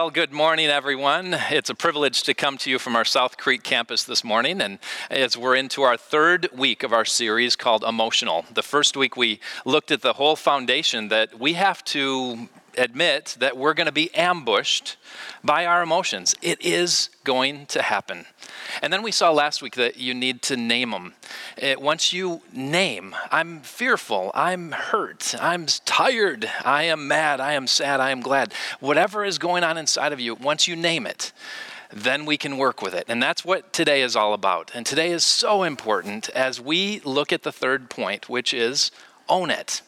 Well, good morning, everyone. It's a privilege to come to you from our South Creek campus this morning. And as we're into our third week of our series called Emotional, the first week we looked at the whole foundation that we have to admit that we're going to be ambushed by our emotions. It is going to happen. And then we saw last week that you need to name them. It, uh, once you name, I'm fearful, I'm hurt, I'm tired, I am mad, I am sad, I am glad, whatever is going on inside of you, once you name it, then we can work with it. And that's what today is all about. And today is so important as we look at the third point, which is own it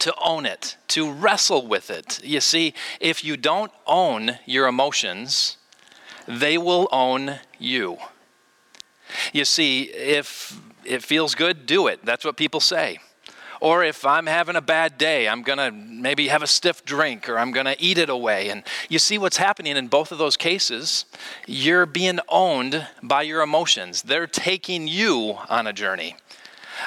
to own it, to wrestle with it. You see, if you don't own your emotions, they will own you. You see, if it feels good, do it. That's what people say. Or if I'm having a bad day, I'm going to maybe have a stiff drink or I'm going to eat it away. And you see what's happening in both of those cases? You're being owned by your emotions, they're taking you on a journey.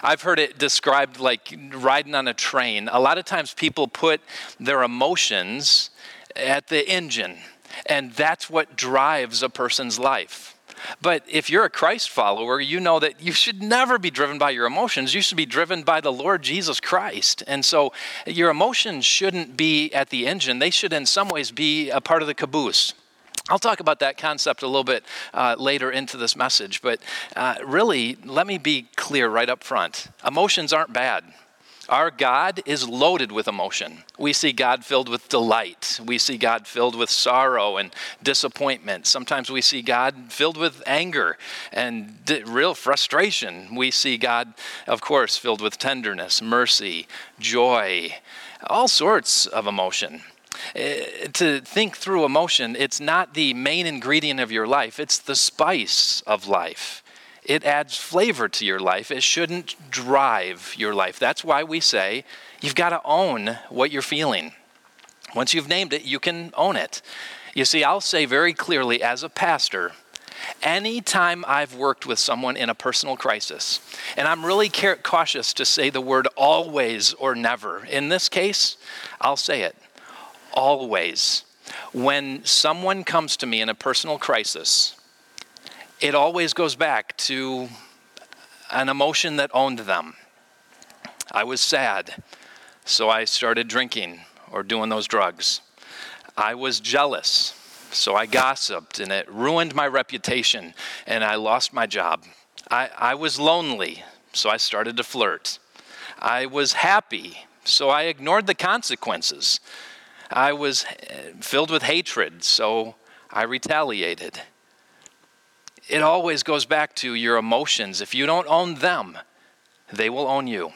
I've heard it described like riding on a train. A lot of times people put their emotions at the engine, and that's what drives a person's life. But if you're a Christ follower, you know that you should never be driven by your emotions. You should be driven by the Lord Jesus Christ. And so your emotions shouldn't be at the engine, they should, in some ways, be a part of the caboose. I'll talk about that concept a little bit uh, later into this message, but uh, really, let me be clear right up front. Emotions aren't bad. Our God is loaded with emotion. We see God filled with delight. We see God filled with sorrow and disappointment. Sometimes we see God filled with anger and real frustration. We see God, of course, filled with tenderness, mercy, joy, all sorts of emotion. Uh, to think through emotion, it's not the main ingredient of your life, it's the spice of life. It adds flavor to your life. It shouldn't drive your life. That's why we say you've got to own what you're feeling. Once you've named it, you can own it. You see, I'll say very clearly as a pastor, anytime I've worked with someone in a personal crisis, and I'm really cautious to say the word always or never. In this case, I'll say it always. When someone comes to me in a personal crisis, it always goes back to an emotion that owned them. I was sad, so I started drinking or doing those drugs. I was jealous, so I gossiped and it ruined my reputation and I lost my job. I, I was lonely, so I started to flirt. I was happy, so I ignored the consequences. I was uh, filled with hatred, so I retaliated. It always goes back to your emotions. If you don't own them, they will own you.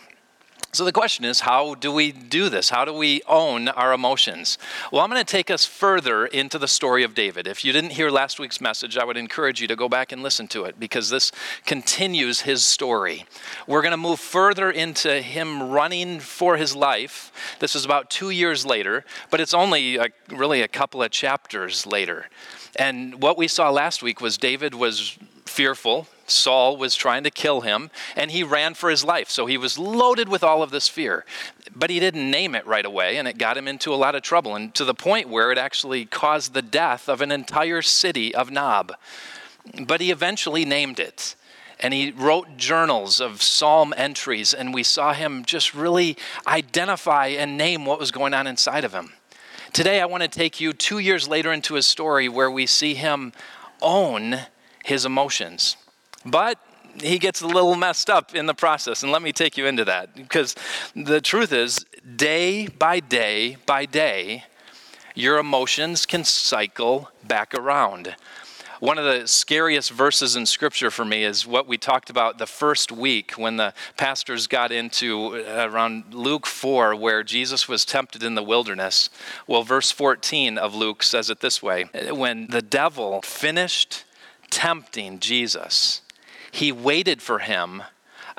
So the question is, how do we do this? How do we own our emotions? Well, I'm going to take us further into the story of David. If you didn't hear last week's message, I would encourage you to go back and listen to it because this continues his story. We're going to move further into him running for his life. This is about two years later, but it's only a, really a couple of chapters later. And what we saw last week was David was fearful. Saul was trying to kill him, and he ran for his life. So he was loaded with all of this fear. But he didn't name it right away, and it got him into a lot of trouble, and to the point where it actually caused the death of an entire city of Nob. But he eventually named it. And he wrote journals of psalm entries, and we saw him just really identify and name what was going on inside of him. Today, I want to take you two years later into his story where we see him own his emotions. But he gets a little messed up in the process. And let me take you into that. Because the truth is, day by day by day, your emotions can cycle back around. One of the scariest verses in Scripture for me is what we talked about the first week when the pastors got into uh, around Luke 4, where Jesus was tempted in the wilderness. Well, verse 14 of Luke says it this way When the devil finished tempting Jesus, he waited for him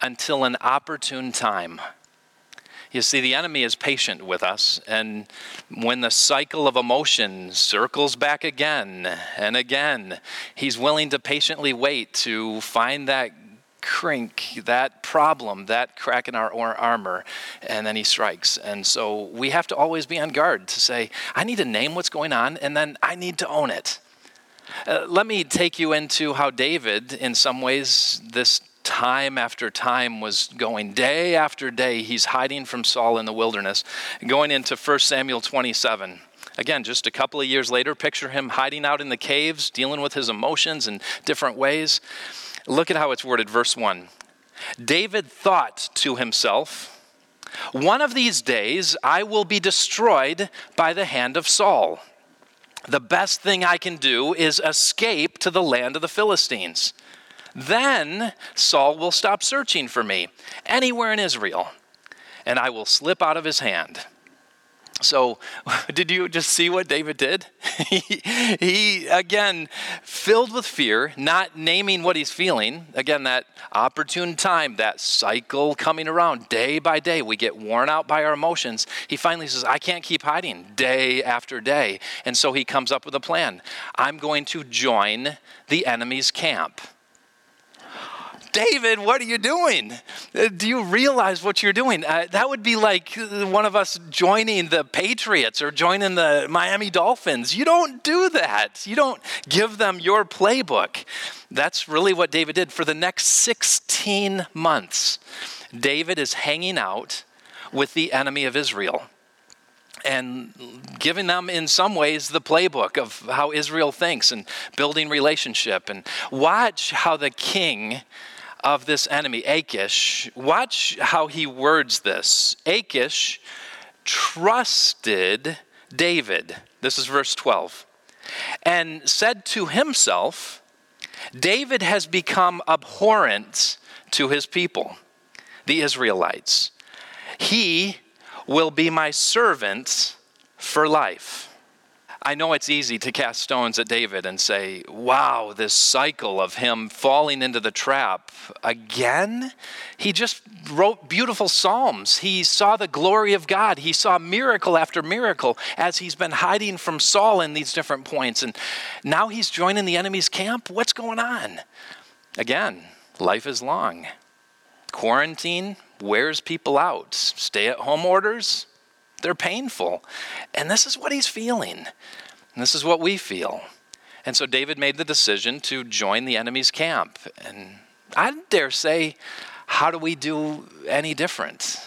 until an opportune time. You see, the enemy is patient with us, and when the cycle of emotion circles back again and again, he's willing to patiently wait to find that crink, that problem, that crack in our armor, and then he strikes. And so we have to always be on guard to say, I need to name what's going on, and then I need to own it. Uh, let me take you into how David, in some ways, this time after time was going. Day after day he's hiding from saul in the wilderness going into 1 samuel 27 again just a couple of years later picture him hiding out in the caves dealing with his emotions in different ways. Look at how it's worded verse 1 david thought to himself one of these days i will be destroyed by the hand of saul the best thing I can do is escape to the land of the Philistines. Then Saul will stop searching for me anywhere in Israel, and I will slip out of his hand. So, did you just see what David did? he, he, again, filled with fear, not naming what he's feeling. Again, that opportune time, that cycle coming around day by day. We get worn out by our emotions. He finally says, I can't keep hiding day after day. And so he comes up with a plan I'm going to join the enemy's camp. David, what are you doing? Uh, do you realize what you're doing? Uh, that would be like one of us joining the Patriots or joining the Miami Dolphins. You don't do that. You don't give them your playbook. That's really what David did. For the next 16 months, David is hanging out with the enemy of Israel and giving them in some ways the playbook of how Israel thinks and building relationship and watch how the king of this enemy, Achish, watch how he words this. Achish trusted David. This is verse 12. And said to himself, David has become abhorrent to his people, the Israelites. He will be my servant for life. I know it's easy to cast stones at David and say, wow, this cycle of him falling into the trap again. He just wrote beautiful Psalms. He saw the glory of God. He saw miracle after miracle as he's been hiding from Saul in these different points. And now he's joining the enemy's camp. What's going on? Again, life is long. Quarantine wears people out. Stay at home orders, they're painful. And this is what he's feeling. And this is what we feel. And so David made the decision to join the enemy's camp. And I dare say, how do we do any different?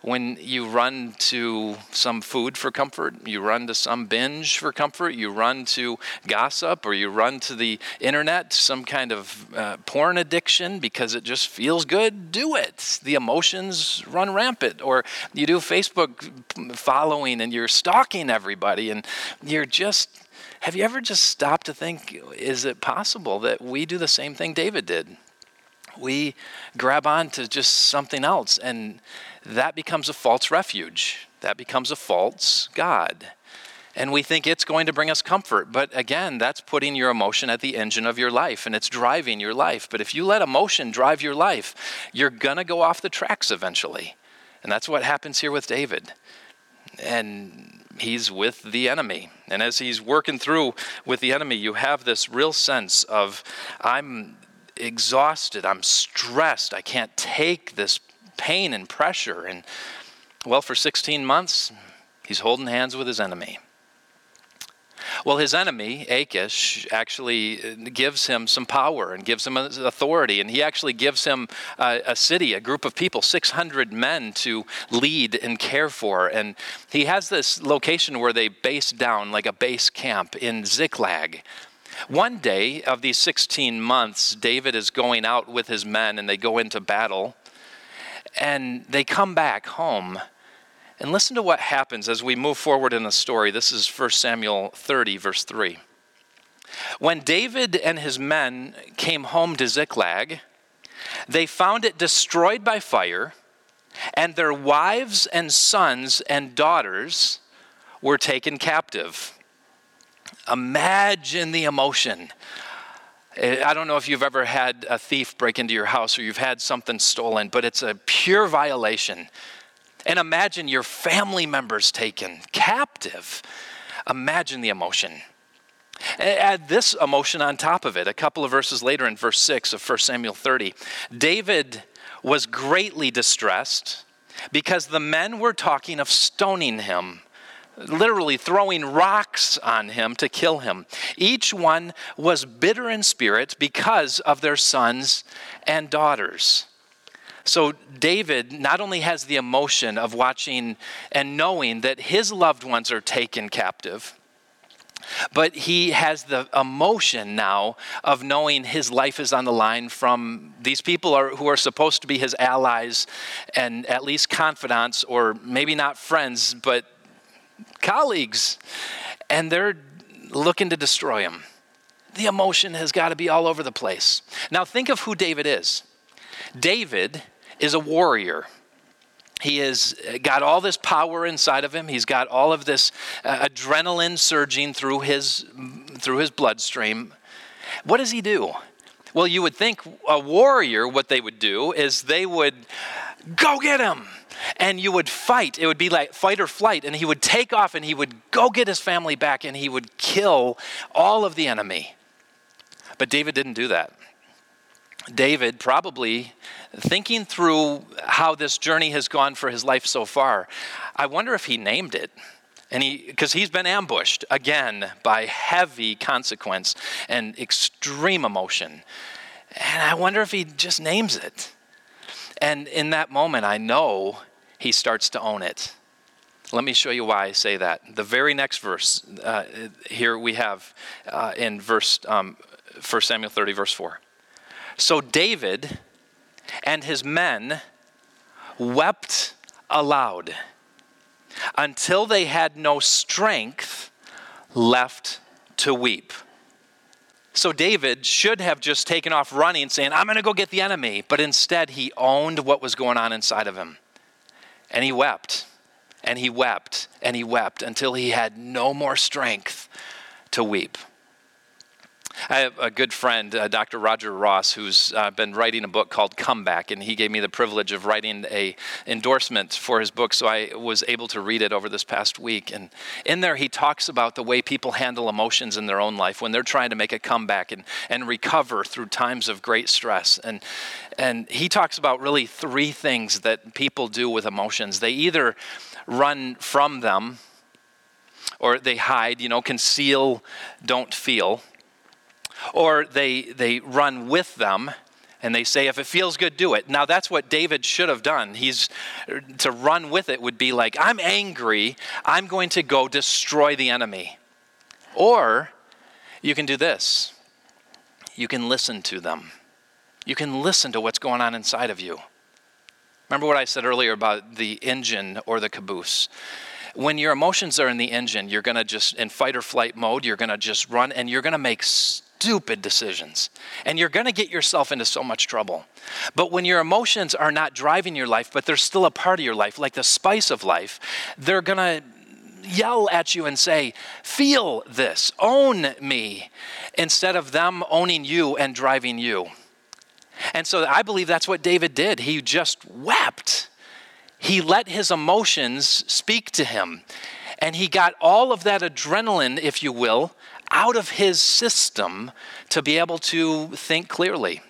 When you run to some food for comfort, you run to some binge for comfort, you run to gossip, or you run to the internet, some kind of uh, porn addiction because it just feels good, do it. The emotions run rampant. Or you do Facebook following and you're stalking everybody and you're just. Have you ever just stopped to think, is it possible that we do the same thing David did? We grab on to just something else and that becomes a false refuge. That becomes a false God. And we think it's going to bring us comfort. But again, that's putting your emotion at the engine of your life and it's driving your life. But if you let emotion drive your life, you're going to go off the tracks eventually. And that's what happens here with David. And he's with the enemy. And as he's working through with the enemy, you have this real sense of, I'm exhausted, I'm stressed, I can't take this pain and pressure. And well, for 16 months, he's holding hands with his enemy. Well, his enemy, Achish, actually uh, gives him some power and gives him authority. And he actually gives him a, a, city, a group of people, 600 men to lead and care for. And he has this location where they base down, like a base camp in Ziklag. One day of these 16 months, David is going out with his men and they go into battle. And they come back home. And listen to what happens as we move forward in the story. This is 1 Samuel 30, verse 3. When David and his men came home to Ziklag, they found it destroyed by fire, and their wives and sons and daughters were taken captive. Imagine the emotion Eh, I don't know if you've ever had a thief break into your house or you've had something stolen, but it's a pure violation. And imagine your family members taken captive. Imagine the emotion. Add this emotion on top of it. A couple of verses later in verse 6 of 1 Samuel 30, David was greatly distressed because the men were talking of stoning him, literally throwing rocks on him to kill him. Each one was bitter in spirit because of their sons and daughters. So, David not only has the emotion of watching and knowing that his loved ones are taken captive, but he has the emotion now of knowing his life is on the line from these people are, who are supposed to be his allies and at least confidants, or maybe not friends, but colleagues. And they're looking to destroy him. The emotion has got to be all over the place. Now, think of who David is. David is a warrior. He has got all this power inside of him. He's got all of this uh, adrenaline surging through his through his bloodstream. What does he do? Well, you would think a warrior what they would do is they would go get him and you would fight. It would be like fight or flight and he would take off and he would go get his family back and he would kill all of the enemy. But David didn't do that. David probably thinking through how this journey has gone for his life so far, I wonder if he named it. And he, because he's been ambushed again by heavy consequence and extreme emotion. And I wonder if he just names it. And in that moment, I know he starts to own it. Let me show you why I say that. The very next verse, uh, here we have uh, in verse um, 1 Samuel 30, verse 4. So David and his men wept aloud until they had no strength left to weep. So David should have just taken off running, saying, I'm going to go get the enemy. But instead, he owned what was going on inside of him. And he wept, and he wept, and he wept until he had no more strength to weep. I have a good friend, uh, Dr. Roger Ross, who's uh, been writing a book called Comeback, and he gave me the privilege of writing a endorsement for his book, so I was able to read it over this past week. And in there, he talks about the way people handle emotions in their own life when they're trying to make a comeback and, and recover through times of great stress. And and he talks about really three things that people do with emotions. They either run from them, or they hide, you know, conceal, don't feel or they, they run with them and they say, if it feels good, do it. Now, that's what David should have done. He's to run with it would be like, I'm angry, I'm going to go destroy the enemy. Or you can do this you can listen to them, you can listen to what's going on inside of you. Remember what I said earlier about the engine or the caboose? When your emotions are in the engine, you're going to just, in fight or flight mode, you're going to just run and you're going to make stupid decisions. And you're going to get yourself into so much trouble. But when your emotions are not driving your life, but they're still a part of your life, like the spice of life, they're going to yell at you and say, Feel this, own me, instead of them owning you and driving you. And so I believe that's what David did. He just wept. He let his emotions speak to him. And he got all of that adrenaline, if you will, out of his system to be able to think clearly,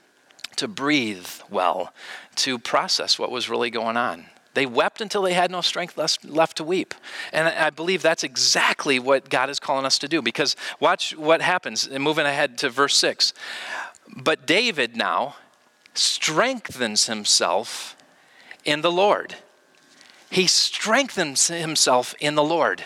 to breathe well, to process what was really going on. They wept until they had no strength left to weep. And I believe that's exactly what God is calling us to do because watch what happens. Moving ahead to verse 6. But David now strengthens himself in the Lord. He strengthens himself in the Lord.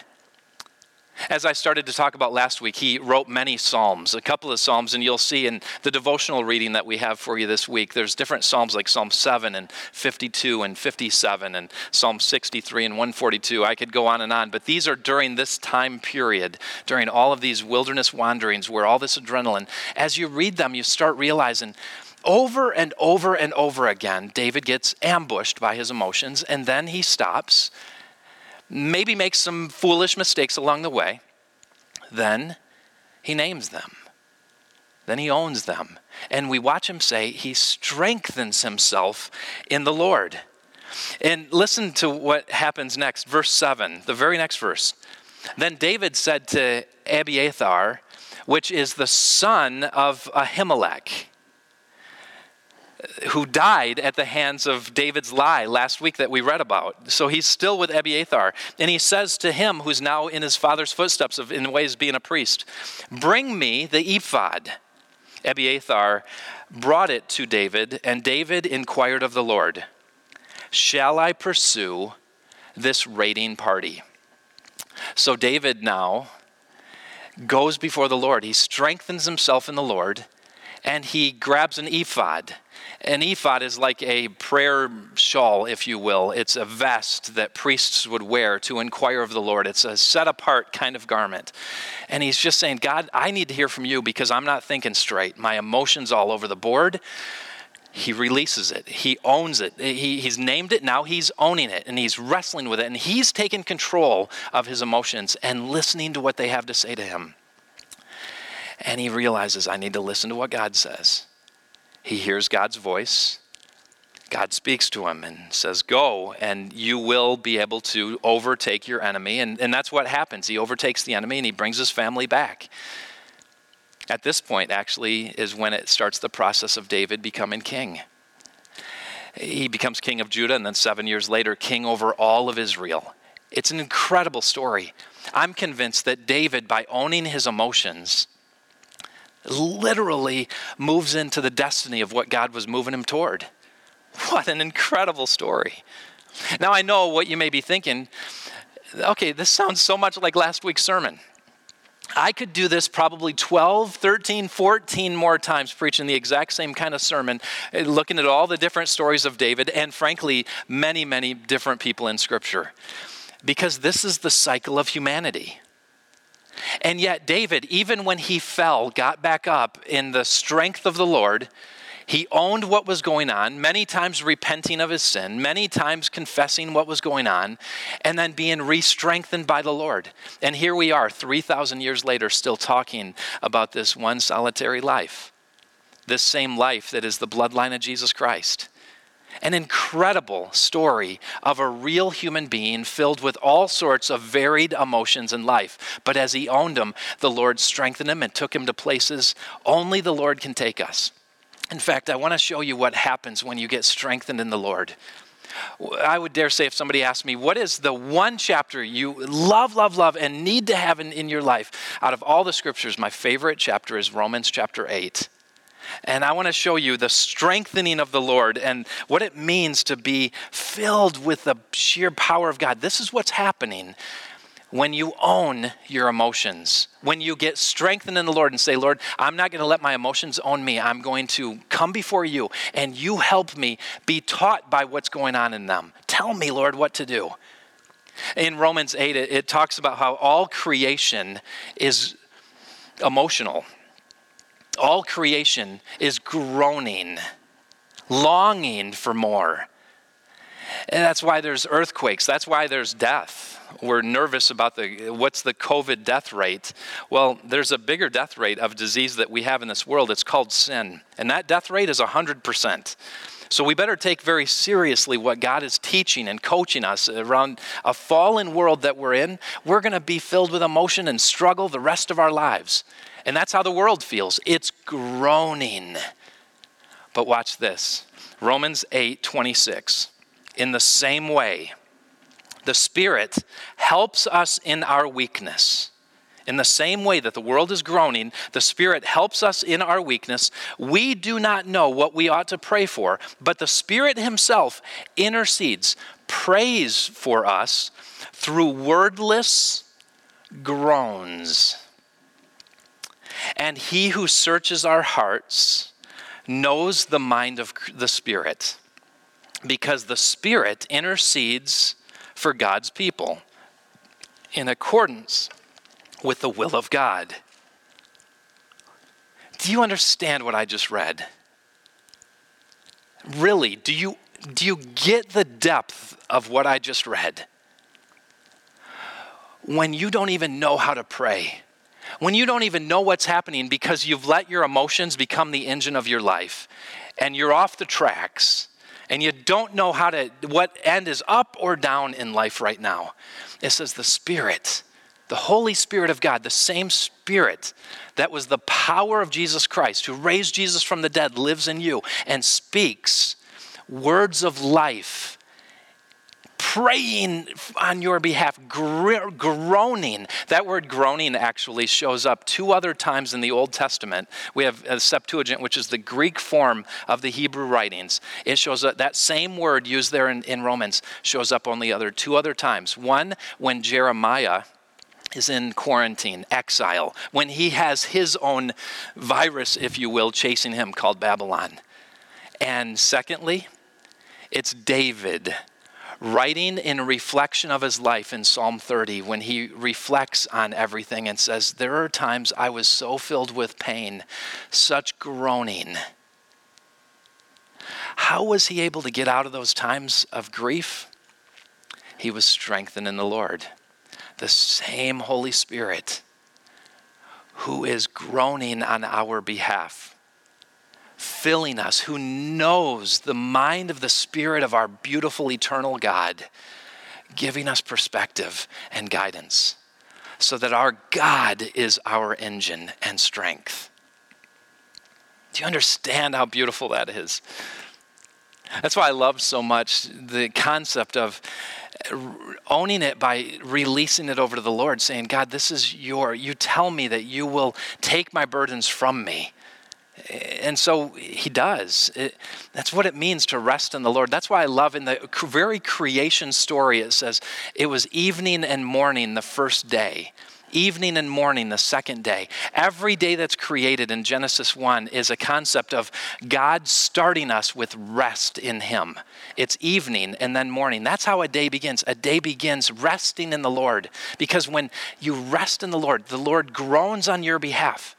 As I started to talk about last week, he wrote many Psalms, a couple of Psalms, and you'll see in the devotional reading that we have for you this week, there's different Psalms like Psalm 7 and 52 and 57 and Psalm 63 and 142. I could go on and on, but these are during this time period, during all of these wilderness wanderings where all this adrenaline, as you read them, you start realizing over and over and over again, David gets ambushed by his emotions, and then he stops maybe makes some foolish mistakes along the way, then he names them. Then he owns them. And we watch him say he strengthens himself in the Lord. And listen to what happens next, verse 7, the very next verse. Then David said to Abiathar, which is the son of Ahimelech. Who died at the hands of David's lie last week that we read about. So he's still with Abiathar. And he says to him, who's now in his father's footsteps of, in ways being a priest, Bring me the ephod. Abiathar brought it to David, and David inquired of the Lord, Shall I pursue this raiding party? So David now goes before the Lord. He strengthens himself in the Lord and he grabs an ephod. An ephod is like a prayer shawl, if you will. It's a vest that priests would wear to inquire of the Lord. It's a set apart kind of garment. And he's just saying, God, I need to hear from you because I'm not thinking straight. My emotions all over the board. He releases it. He owns it. He, he's named it. Now he's owning it and he's wrestling with it. And he's taking control of his emotions and listening to what they have to say to him. And he realizes, I need to listen to what God says. He hears God's voice. God speaks to him and says, Go, and you will be able to overtake your enemy. And, and that's what happens. He overtakes the enemy and he brings his family back. At this point, actually, is when it starts the process of David becoming king. He becomes king of Judah, and then seven years later, king over all of Israel. It's an incredible story. I'm convinced that David, by owning his emotions, literally moves into the destiny of what God was moving him toward. What an incredible story. Now, I know what you may be thinking. Okay, this sounds so much like last week's sermon. I could do this probably 12, 13, 14 more times, preaching the exact same kind of sermon, eh, looking at all the different stories of David, and frankly, many, many different people in Scripture. Because this is the cycle of humanity. And yet, David, even when he fell, got back up in the strength of the Lord. He owned what was going on, many times repenting of his sin, many times confessing what was going on, and then being re strengthened by the Lord. And here we are, 3,000 years later, still talking about this one solitary life, this same life that is the bloodline of Jesus Christ an incredible story of a real human being filled with all sorts of varied emotions in life. But as he owned them, the Lord strengthened him and took him to places only the Lord can take us. In fact, I want to show you what happens when you get strengthened in the Lord. I would dare say, if somebody asked me, what is the one chapter you love, love, love, and need to have in, in your life? Out of all the scriptures, my favorite chapter is Romans chapter 8. And I want to show you the strengthening of the Lord and what it means to be filled with the sheer power of God. This is what's happening when you own your emotions, when you get strengthened in the Lord and say, Lord, I'm not going to let my emotions own me. I'm going to come before you and you help me be taught by what's going on in them. Tell me, Lord, what to do. In Romans 8, it, it talks about how all creation is emotional all creation is groaning, longing for more. And that's why there's earthquakes. That's why there's death. We're nervous about the what's the COVID death rate. Well, there's a bigger death rate of disease that we have in this world. It's called sin. And that death rate is 100%. So we better take very seriously what God is teaching and coaching us around a fallen world that we're in. We're going to be filled with emotion and struggle the rest of our lives. And that's how the world feels. It's groaning. But watch this. Romans 8, 26. In the same way, the Spirit helps us in our weakness. In the same way that the world is groaning, the Spirit helps us in our weakness. We do not know what we ought to pray for, but the Spirit Himself intercedes, prays for us through wordless groans. And he who searches our hearts knows the mind of the Spirit, because the Spirit intercedes for God's people in accordance with the will of God. Do you understand what I just read? Really, do you, do you get the depth of what I just read? When you don't even know how to pray, when you don't even know what's happening because you've let your emotions become the engine of your life and you're off the tracks and you don't know how to what end is up or down in life right now. It says the spirit The Holy Spirit of God, the same Spirit that was the power of Jesus Christ, who raised Jesus from the dead, lives in you and speaks words of life praying on your behalf, groaning. That word groaning actually shows up two other times in the Old Testament. We have a Septuagint, which is the Greek form of the Hebrew writings. It shows up, that same word used there in, in Romans shows up only other two other times. One, when Jeremiah is in quarantine, exile, when he has his own virus, if you will, chasing him called Babylon. And secondly, it's David writing in reflection of his life in Psalm 30 when he reflects on everything and says, There are times I was so filled with pain, such groaning. How was he able to get out of those times of grief? He was strengthened in the Lord. The same Holy Spirit who is groaning on our behalf filling us, who knows the mind of the Spirit of our beautiful eternal God, giving us perspective and guidance so that our God is our engine and strength. Do you understand how beautiful that is? That's why I love so much the concept of owning it by releasing it over to the Lord, saying, God, this is your, you tell me that you will take my burdens from me and so he does. It, that's what it means to rest in the Lord. That's why I love in the very creation story, it says, it was evening and morning the first day, evening and morning the second day. Every day that's created in Genesis 1 is a concept of God starting us with rest in Him. It's evening and then morning. That's how a day begins. A day begins resting in the Lord. Because when you rest in the Lord, the Lord groans on your behalf.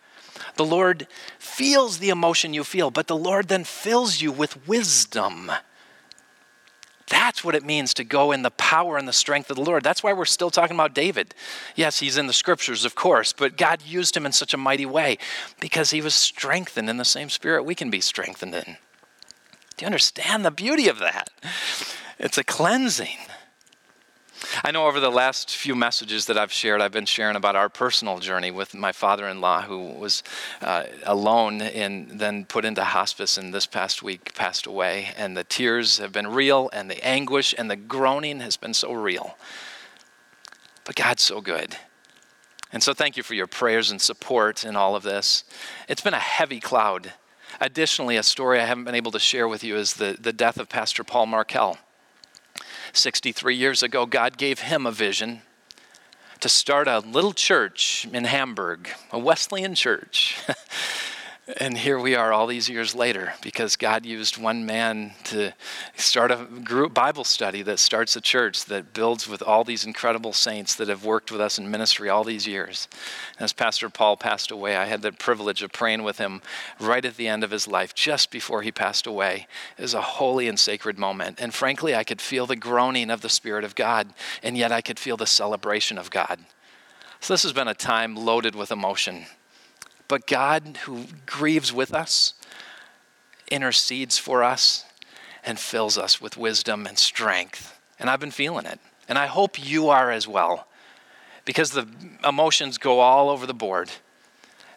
The Lord feels the emotion you feel, but the Lord then fills you with wisdom. That's what it means to go in the power and the strength of the Lord. That's why we're still talking about David. Yes, he's in the scriptures, of course, but God used him in such a mighty way because he was strengthened in the same spirit we can be strengthened in. Do you understand the beauty of that? It's a cleansing. I know over the last few messages that I've shared, I've been sharing about our personal journey with my father in law, who was uh, alone and then put into hospice, and this past week passed away. And the tears have been real, and the anguish and the groaning has been so real. But God's so good. And so, thank you for your prayers and support in all of this. It's been a heavy cloud. Additionally, a story I haven't been able to share with you is the, the death of Pastor Paul Markel. 63 years ago, God gave him a vision to start a little church in Hamburg, a Wesleyan church. And here we are all these years later because God used one man to start a group Bible study that starts a church that builds with all these incredible saints that have worked with us in ministry all these years. As Pastor Paul passed away, I had the privilege of praying with him right at the end of his life, just before he passed away. It was a holy and sacred moment. And frankly, I could feel the groaning of the Spirit of God, and yet I could feel the celebration of God. So this has been a time loaded with emotion. But God, who grieves with us, intercedes for us and fills us with wisdom and strength. And I've been feeling it. And I hope you are as well. Because the emotions go all over the board.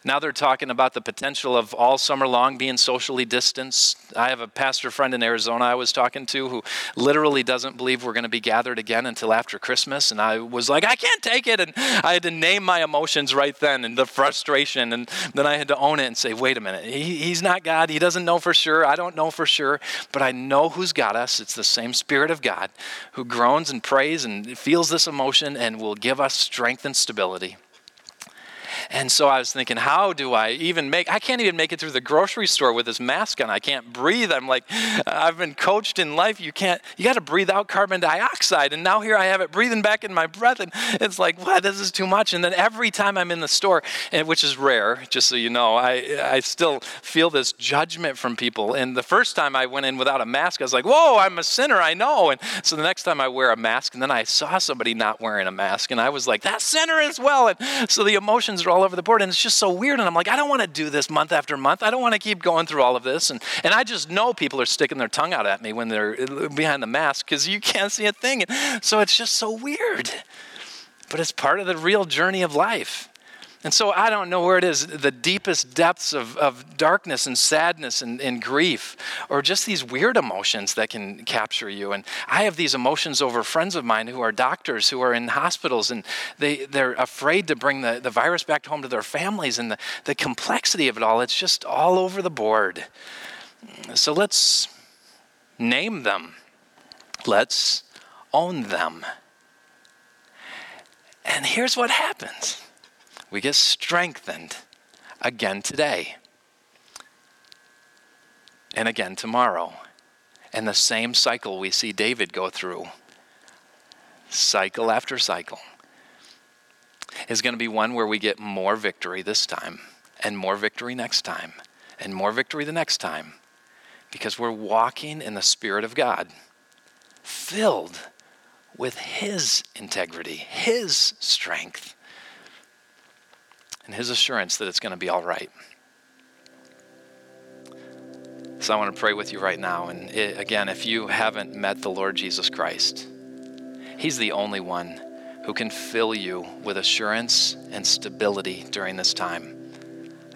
Now they're talking about the potential of all summer long being socially distanced. I have a pastor friend in Arizona I was talking to who literally doesn't believe we're going to be gathered again until after Christmas. And I was like, I can't take it. And I had to name my emotions right then and the frustration. And then I had to own it and say, wait a minute, he, he's not God. He doesn't know for sure. I don't know for sure. But I know who's got us. It's the same Spirit of God who groans and prays and feels this emotion and will give us strength and stability. And so I was thinking, how do I even make, I can't even make it through the grocery store with this mask on. I can't breathe. I'm like, I've been coached in life. You can't, you got to breathe out carbon dioxide. And now here I have it breathing back in my breath. And it's like, what, this is too much. And then every time I'm in the store, which is rare, just so you know, I, I still feel this judgment from people. And the first time I went in without a mask, I was like, whoa, I'm a sinner, I know. And so the next time I wear a mask, and then I saw somebody not wearing a mask, and I was like, that sinner as well. And so the emotions are all over the board. And it's just so weird. And I'm like, I don't want to do this month after month. I don't want to keep going through all of this. And, and I just know people are sticking their tongue out at me when they're uh, behind the mask because you can't see a thing. So it's just so weird. but it's part of the real journey of life. And so I don't know where it is, the deepest depths of, of darkness and sadness and, and grief, or just these weird emotions that can capture you. And I have these emotions over friends of mine who are doctors, who are in hospitals, and they, they're afraid to bring the, the virus back home to their families. And the, the complexity of it all, it's just all over the board. So let's name them, let's own them. And here's what happens we get strengthened again today and again tomorrow. And the same cycle we see David go through, cycle after cycle, is going to be one where we get more victory this time, and more victory next time, and more victory the next time, because we're walking in the Spirit of God, filled with His integrity, His strength and his assurance that it's going to be all right. So I want to pray with you right now. And it, again, if you haven't met the Lord Jesus Christ, he's the only one who can fill you with assurance and stability during this time.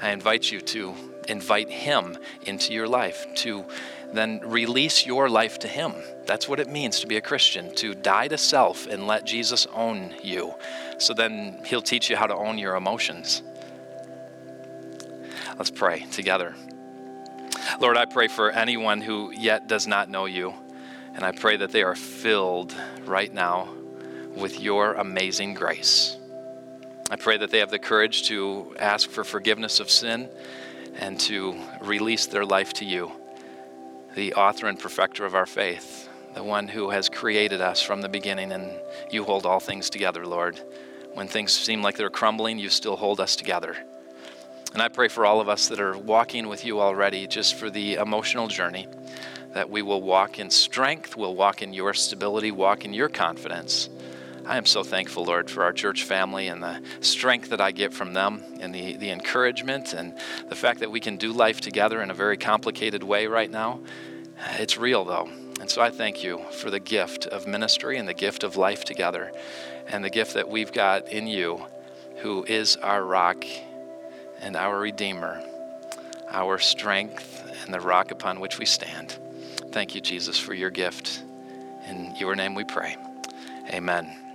I invite you to invite him into your life, to then release your life to him. That's what it means to be a Christian, to die to self and let Jesus own you. So then he'll teach you how to own your emotions. Let's pray together. Lord, I pray for anyone who yet does not know you, and I pray that they are filled right now with your amazing grace. I pray that they have the courage to ask for forgiveness of sin and to release their life to you, the author and perfecter of our faith the one who has created us from the beginning, and you hold all things together, Lord. When things seem like they're crumbling, you still hold us together. And I pray for all of us that are walking with you already, just for the emotional journey, that we will walk in strength, we'll walk in your stability, walk in your confidence. I am so thankful, Lord, for our church family and the strength that I get from them and the, the encouragement and the fact that we can do life together in a very complicated way right now. It's real, though. And so I thank you for the gift of ministry and the gift of life together and the gift that we've got in you, who is our rock and our Redeemer, our strength and the rock upon which we stand. Thank you, Jesus, for your gift. In your name we pray. Amen.